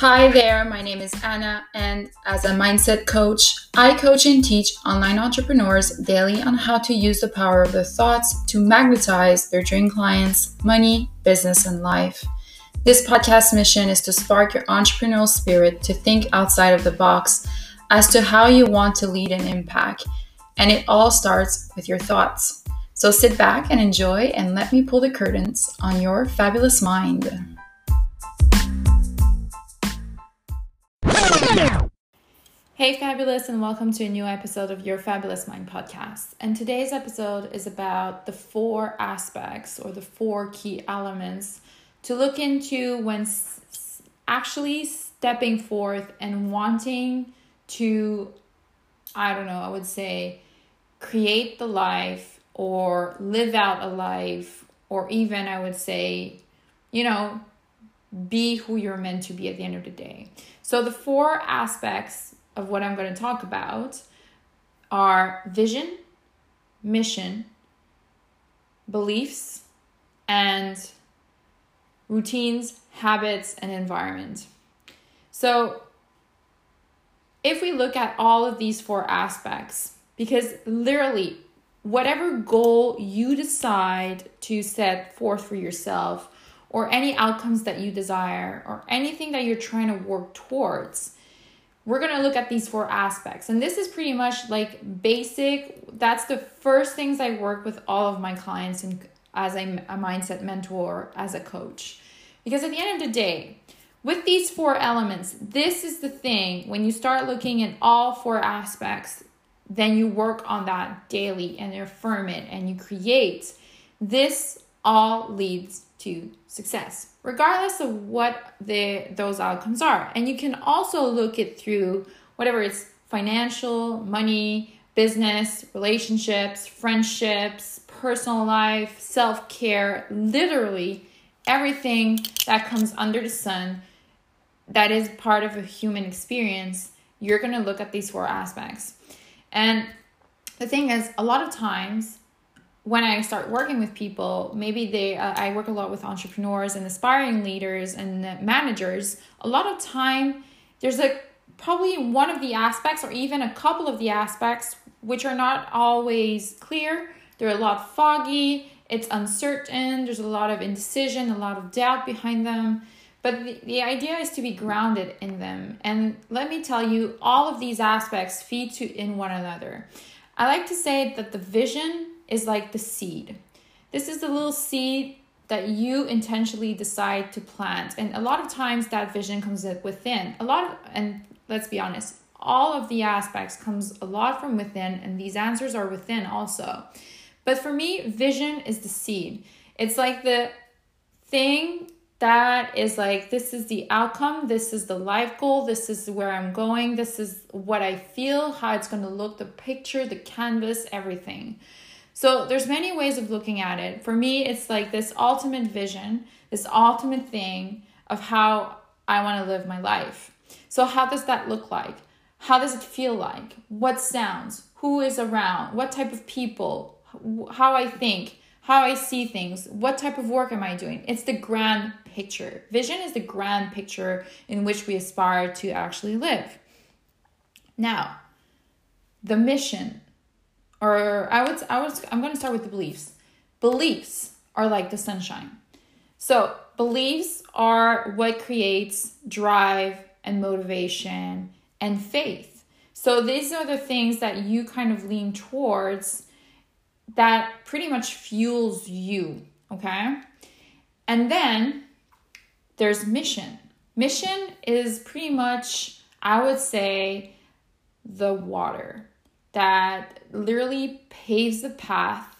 Hi there, my name is Anna, and as a mindset coach, I coach and teach online entrepreneurs daily on how to use the power of their thoughts to magnetize their dream clients, money, business, and life. This podcast mission is to spark your entrepreneurial spirit to think outside of the box as to how you want to lead and impact. And it all starts with your thoughts. So sit back and enjoy, and let me pull the curtains on your fabulous mind. Hey, fabulous, and welcome to a new episode of your Fabulous Mind podcast. And today's episode is about the four aspects or the four key elements to look into when actually stepping forth and wanting to, I don't know, I would say, create the life or live out a life, or even I would say, you know, be who you're meant to be at the end of the day. So, the four aspects of what I'm going to talk about are vision, mission, beliefs, and routines, habits, and environment. So, if we look at all of these four aspects, because literally, whatever goal you decide to set forth for yourself, or any outcomes that you desire, or anything that you're trying to work towards, we're going to look at these four aspects. And this is pretty much like basic. That's the first things I work with all of my clients and as a, a mindset mentor, as a coach. Because at the end of the day, with these four elements, this is the thing when you start looking at all four aspects, then you work on that daily and affirm it and you create. This all leads to success, regardless of what the those outcomes are. And you can also look it through whatever it's financial, money, business, relationships, friendships, personal life, self-care, literally everything that comes under the sun that is part of a human experience, you're going to look at these four aspects. And the thing is, a lot of times when I start working with people, maybe they, uh, I work a lot with entrepreneurs and aspiring leaders and managers. A lot of time, there's a probably one of the aspects, or even a couple of the aspects, which are not always clear. They're a lot foggy, it's uncertain, there's a lot of indecision, a lot of doubt behind them. But the, the idea is to be grounded in them. And let me tell you, all of these aspects feed to in one another. I like to say that the vision is like the seed. This is the little seed that you intentionally decide to plant. And a lot of times that vision comes within. A lot of, and let's be honest, all of the aspects comes a lot from within and these answers are within also. But for me, vision is the seed. It's like the thing that is like this is the outcome this is the life goal this is where i'm going this is what i feel how it's going to look the picture the canvas everything so there's many ways of looking at it. For me, it's like this ultimate vision, this ultimate thing of how I want to live my life. So how does that look like? How does it feel like? What sounds? Who is around? What type of people? How I think? How I see things? What type of work am I doing? It's the grand picture. Vision is the grand picture in which we aspire to actually live. Now, the mission or I would I was I'm going to start with the beliefs. Beliefs are like the sunshine. So, beliefs are what creates drive and motivation and faith. So, these are the things that you kind of lean towards that pretty much fuels you, okay? And then there's mission. Mission is pretty much, I would say, the water that literally paves the path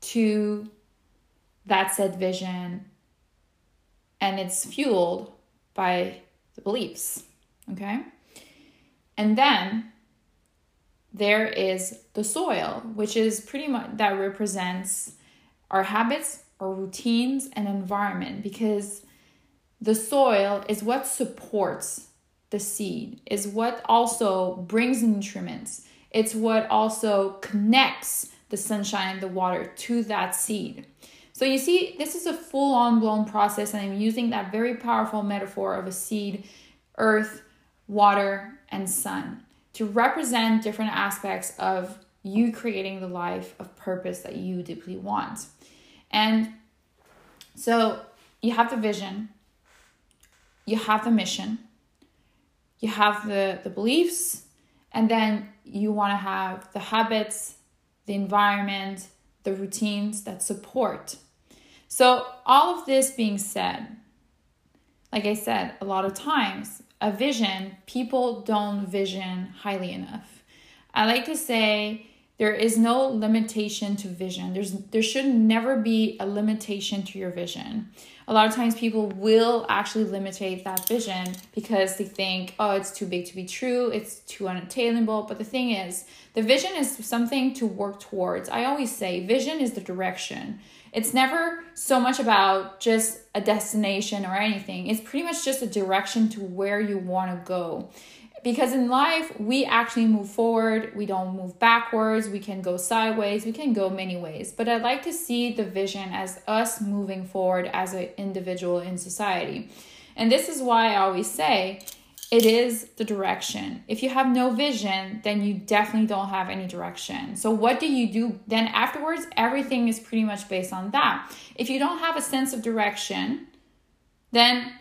to that said vision and it's fueled by the beliefs okay? And then there is the soil which is pretty much that represents our habits our routines and environment because the soil is what supports the seed is what also brings nutrients it's what also connects the sunshine and the water to that seed. So you see, this is a full on blown process, and I'm using that very powerful metaphor of a seed earth, water, and sun to represent different aspects of you creating the life of purpose that you deeply want. And so you have the vision, you have the mission, you have the, the beliefs, and then you want to have the habits, the environment, the routines that support. So, all of this being said, like I said, a lot of times a vision, people don't vision highly enough. I like to say there is no limitation to vision. There's there should never be a limitation to your vision. A lot of times people will actually limitate that vision because they think, oh, it's too big to be true, it's too unattainable. But the thing is, the vision is something to work towards. I always say vision is the direction. It's never so much about just a destination or anything. It's pretty much just a direction to where you want to go. Because in life, we actually move forward, we don't move backwards, we can go sideways, we can go many ways. But I like to see the vision as us moving forward as an individual in society. And this is why I always say it is the direction. If you have no vision, then you definitely don't have any direction. So, what do you do then afterwards? Everything is pretty much based on that. If you don't have a sense of direction, then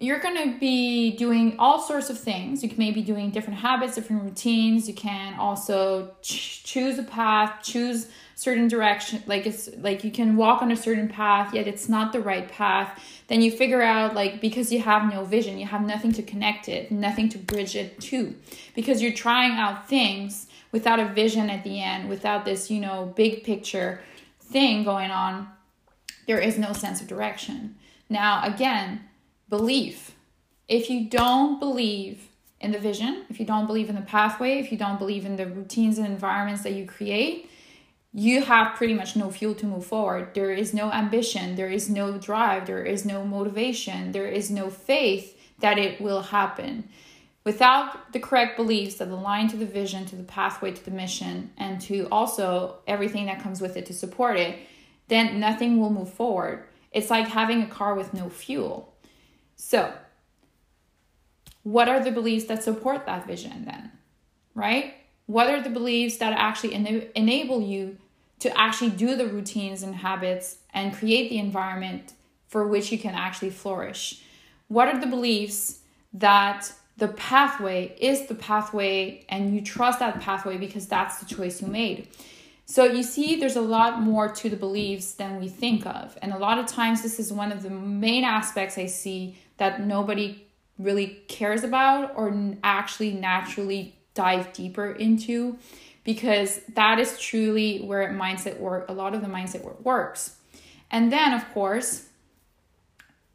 you're going to be doing all sorts of things. You can maybe doing different habits, different routines. You can also ch- choose a path, choose certain direction like it's like you can walk on a certain path yet it's not the right path then you figure out like because you have no vision you have nothing to connect it nothing to bridge it to because you're trying out things without a vision at the end without this you know big picture thing going on there is no sense of direction now again belief if you don't believe in the vision if you don't believe in the pathway if you don't believe in the routines and environments that you create you have pretty much no fuel to move forward. There is no ambition, there is no drive, there is no motivation, there is no faith that it will happen. Without the correct beliefs that align to the vision, to the pathway, to the mission, and to also everything that comes with it to support it, then nothing will move forward. It's like having a car with no fuel. So, what are the beliefs that support that vision then? Right? What are the beliefs that actually ena- enable you to actually do the routines and habits and create the environment for which you can actually flourish? What are the beliefs that the pathway is the pathway and you trust that pathway because that's the choice you made? So you see, there's a lot more to the beliefs than we think of. And a lot of times, this is one of the main aspects I see that nobody really cares about or actually naturally dive deeper into because that is truly where mindset work a lot of the mindset work works. And then of course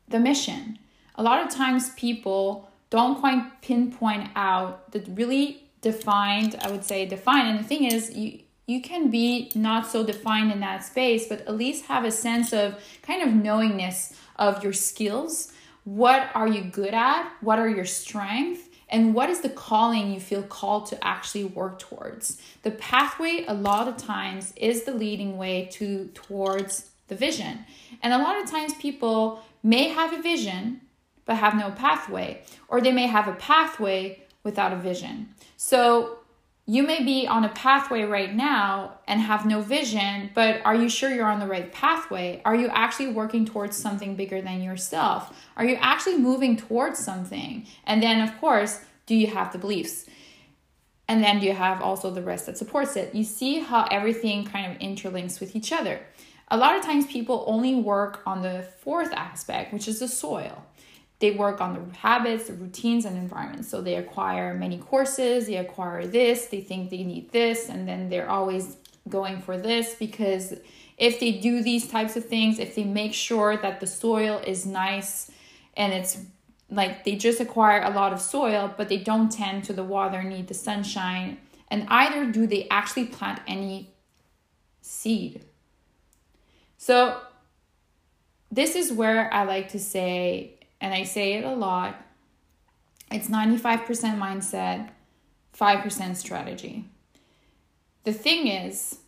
the mission. A lot of times people don't quite pinpoint out the really defined i would say defined and the thing is you you can be not so defined in that space but at least have a sense of kind of knowingness of your skills what are you good at? What are your strengths and what is the calling you feel called to actually work towards? The pathway a lot of times is the leading way to towards the vision. And a lot of times people may have a vision but have no pathway or they may have a pathway without a vision. So you may be on a pathway right now and have no vision, but are you sure you're on the right pathway? Are you actually working towards something bigger than yourself? Are you actually moving towards something? And then, of course, do you have the beliefs? And then do you have also the rest that supports it? You see how everything kind of interlinks with each other. A lot of times people only work on the fourth aspect, which is the soil they work on the habits, the routines, and environments. So they acquire many courses, they acquire this, they think they need this, and then they're always going for this because if they do these types of things, if they make sure that the soil is nice and it's like they just acquire a lot of soil, but they don't tend to the water, need the sunshine, and either do they actually plant any seed. So, this is where I like to say and I say it a lot, it's 95% mindset, 5% strategy. The thing is,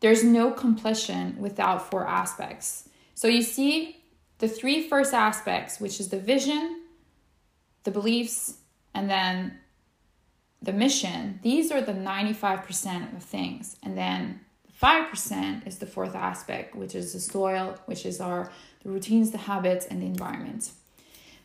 there's no completion without four aspects. So you see the three first aspects, which is the vision, the beliefs, and then the mission. These are the 95% of things. And then 5% is the fourth aspect, which is the soil, which is our the routines, the habits, and the environment.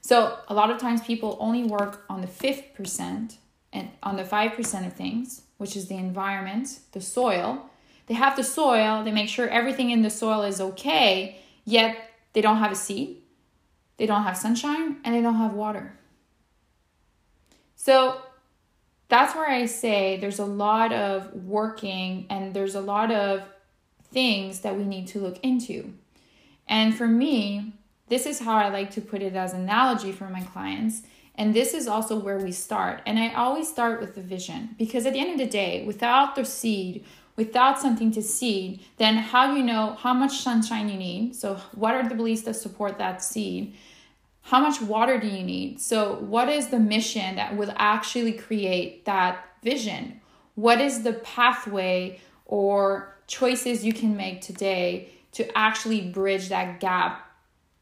So a lot of times people only work on the fifth percent and on the five percent of things, which is the environment, the soil. They have the soil, they make sure everything in the soil is okay, yet they don't have a seed, they don't have sunshine, and they don't have water. So that's where I say there's a lot of working and there's a lot of things that we need to look into. And for me, this is how I like to put it as an analogy for my clients. And this is also where we start. And I always start with the vision because at the end of the day, without the seed, without something to seed, then how do you know how much sunshine you need? So, what are the beliefs that support that seed? How much water do you need? So, what is the mission that will actually create that vision? What is the pathway or choices you can make today to actually bridge that gap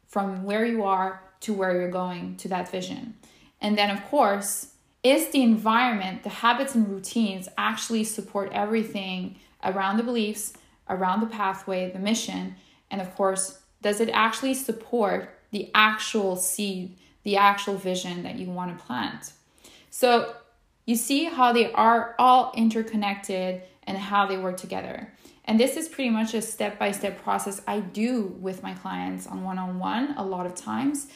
from where you are to where you're going to that vision. And then, of course, is the environment, the habits and routines actually support everything around the beliefs, around the pathway, the mission? And of course, does it actually support the actual seed, the actual vision that you want to plant? So, you see how they are all interconnected and how they work together. And this is pretty much a step by step process I do with my clients on one on one a lot of times.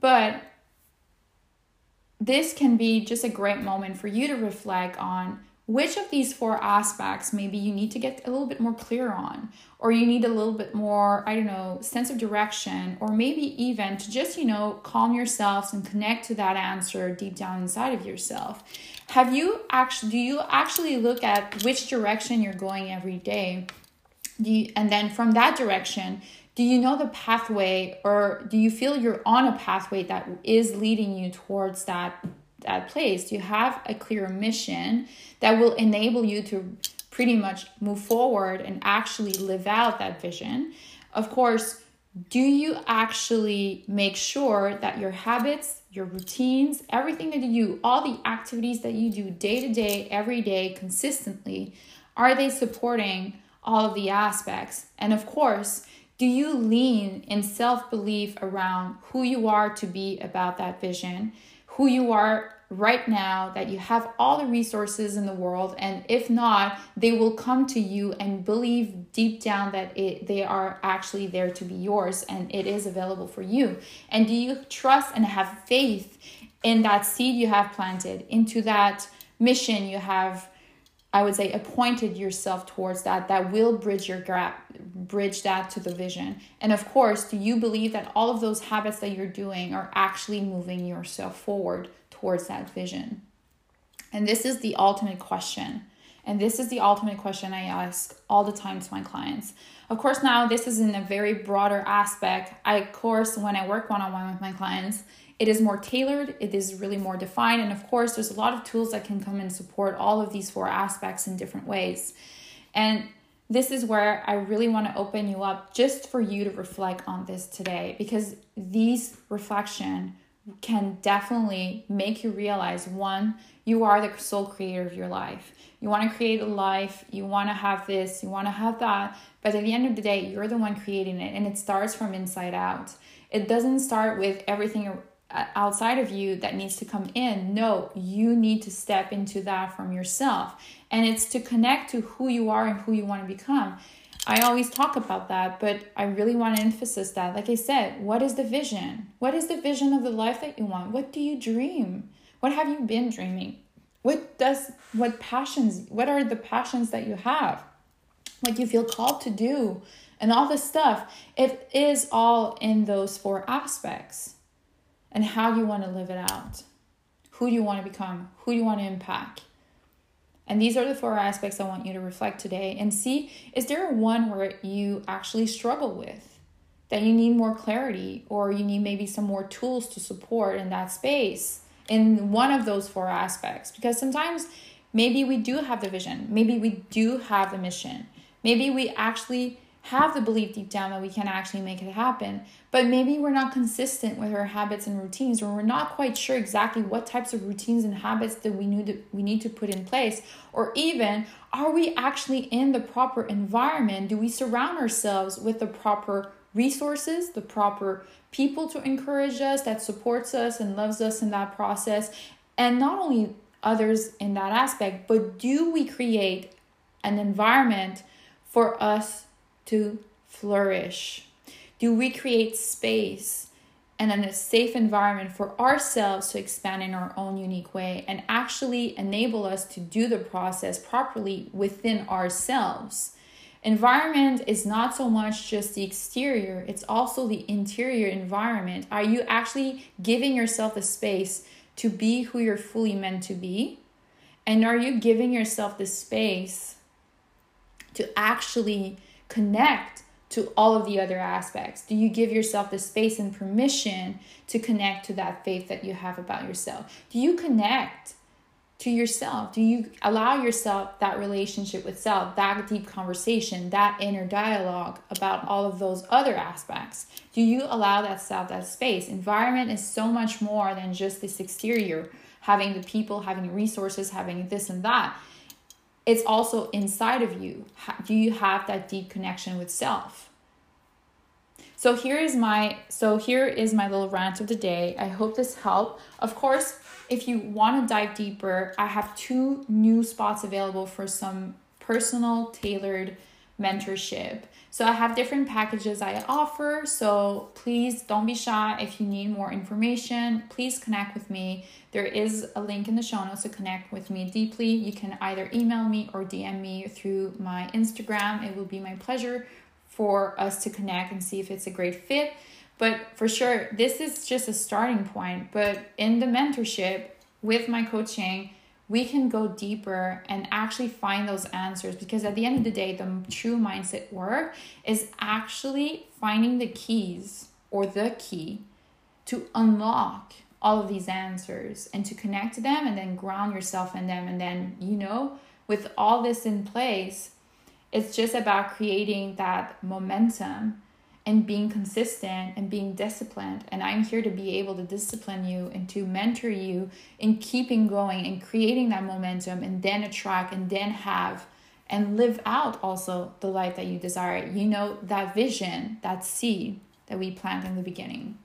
But this can be just a great moment for you to reflect on which of these four aspects maybe you need to get a little bit more clear on or you need a little bit more i don't know sense of direction or maybe even to just you know calm yourselves and connect to that answer deep down inside of yourself. Have you actually do you actually look at which direction you're going every day? Do you, and then from that direction do you know the pathway or do you feel you're on a pathway that is leading you towards that that place you have a clear mission that will enable you to pretty much move forward and actually live out that vision of course do you actually make sure that your habits your routines, everything that you do, all the activities that you do day to day, every day, consistently, are they supporting all of the aspects? And of course, do you lean in self belief around who you are to be about that vision, who you are right now that you have all the resources in the world and if not they will come to you and believe deep down that it, they are actually there to be yours and it is available for you. And do you trust and have faith in that seed you have planted into that mission you have i would say appointed yourself towards that that will bridge your gap bridge that to the vision? And of course do you believe that all of those habits that you're doing are actually moving yourself forward towards that vision? And this is the ultimate question. And this is the ultimate question I ask all the time to my clients. Of course, now this is in a very broader aspect. I, of course, when I work one on one with my clients, it is more tailored, it is really more defined. And of course, there's a lot of tools that can come and support all of these four aspects in different ways. And this is where I really want to open you up just for you to reflect on this today because these reflection can definitely make you realize one, you are the sole creator of your life. You want to create a life, you want to have this, you want to have that, but at the end of the day, you're the one creating it and it starts from inside out. It doesn't start with everything outside of you that needs to come in. No, you need to step into that from yourself. And it's to connect to who you are and who you want to become. I always talk about that, but I really want to emphasize that. Like I said, what is the vision? What is the vision of the life that you want? What do you dream? What have you been dreaming? What does what passions, what are the passions that you have? What you feel called to do and all this stuff. It is all in those four aspects. And how you want to live it out. Who do you want to become? Who do you want to impact? And these are the four aspects I want you to reflect today and see is there one where you actually struggle with that you need more clarity or you need maybe some more tools to support in that space in one of those four aspects? Because sometimes maybe we do have the vision, maybe we do have the mission, maybe we actually have the belief deep down that we can actually make it happen. But maybe we're not consistent with our habits and routines, or we're not quite sure exactly what types of routines and habits that we need to, we need to put in place, or even are we actually in the proper environment? Do we surround ourselves with the proper resources, the proper people to encourage us, that supports us and loves us in that process, and not only others in that aspect, but do we create an environment for us to flourish? Do we create space and then a safe environment for ourselves to expand in our own unique way and actually enable us to do the process properly within ourselves? Environment is not so much just the exterior, it's also the interior environment. Are you actually giving yourself the space to be who you're fully meant to be? And are you giving yourself the space to actually connect to all of the other aspects? Do you give yourself the space and permission to connect to that faith that you have about yourself? Do you connect to yourself? Do you allow yourself that relationship with self, that deep conversation, that inner dialogue about all of those other aspects? Do you allow that self that space? Environment is so much more than just this exterior, having the people, having resources, having this and that it's also inside of you. Do you have that deep connection with self? So here is my so here is my little rant of the day. I hope this helped. Of course, if you want to dive deeper, I have two new spots available for some personal tailored mentorship. So I have different packages I offer. So please don't be shy. If you need more information, please connect with me. There is a link in the show notes to connect with me deeply. You can either email me or DM me through my Instagram. It will be my pleasure for us to connect and see if it's a great fit. But for sure, this is just a starting point. But in the mentorship with my coaching, we can go deeper and actually find those answers because at the end of the day the true mindset work is actually finding the keys or the key to unlock all of these answers and to connect to them and then ground yourself in them. And then you know with all this in place it's just about creating that momentum and being consistent and being disciplined. And I'm here to be able to discipline you and to mentor you in keeping going and creating that momentum and then attract and then have and live out also the life that you desire. You know, that vision, that seed that we plant in the beginning.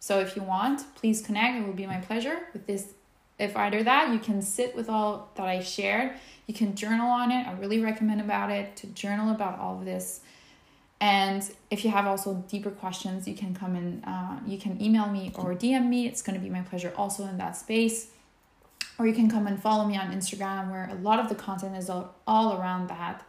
So if you want, please connect. It will be my pleasure with this. If either that, you can sit with all that I shared. You can journal on it. I really recommend about it to journal about all of this and if you have also deeper questions, you can come and uh, you can email me or DM me. It's going to be my pleasure also in that space. Or you can come and follow me on Instagram where a lot of the content is all, all around that.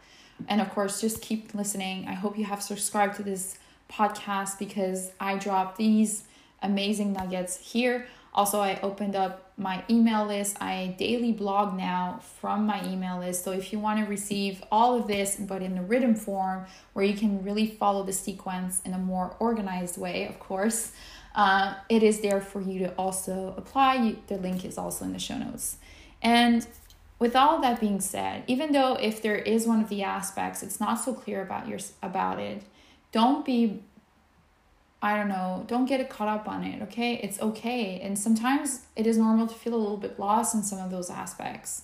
And of course, just keep listening. I hope you have subscribed to this podcast because I drop these amazing nuggets here. Also, I opened up my email list. I daily blog now from my email list. So if you want to receive all of this, but in a written form where you can really follow the sequence in a more organized way, of course, uh, it is there for you to also apply. The link is also in the show notes. And with all that being said, even though if there is one of the aspects, it's not so clear about your about it, don't be I don't know, don't get it caught up on it, okay? It's okay. And sometimes it is normal to feel a little bit lost in some of those aspects.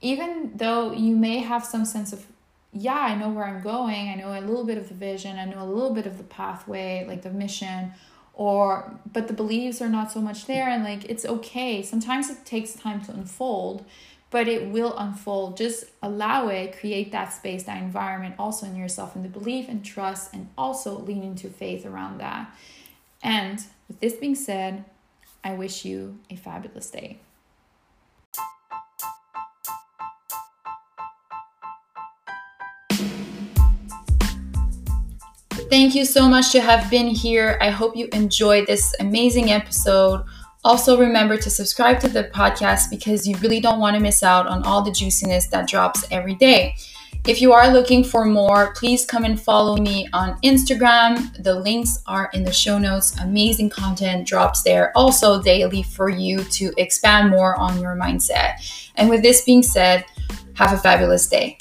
Even though you may have some sense of, yeah, I know where I'm going, I know a little bit of the vision, I know a little bit of the pathway, like the mission, or, but the beliefs are not so much there, and like it's okay. Sometimes it takes time to unfold but it will unfold. Just allow it, create that space, that environment also in yourself, and the belief and trust, and also lean into faith around that. And with this being said, I wish you a fabulous day. Thank you so much to have been here. I hope you enjoyed this amazing episode also, remember to subscribe to the podcast because you really don't want to miss out on all the juiciness that drops every day. If you are looking for more, please come and follow me on Instagram. The links are in the show notes. Amazing content drops there also daily for you to expand more on your mindset. And with this being said, have a fabulous day.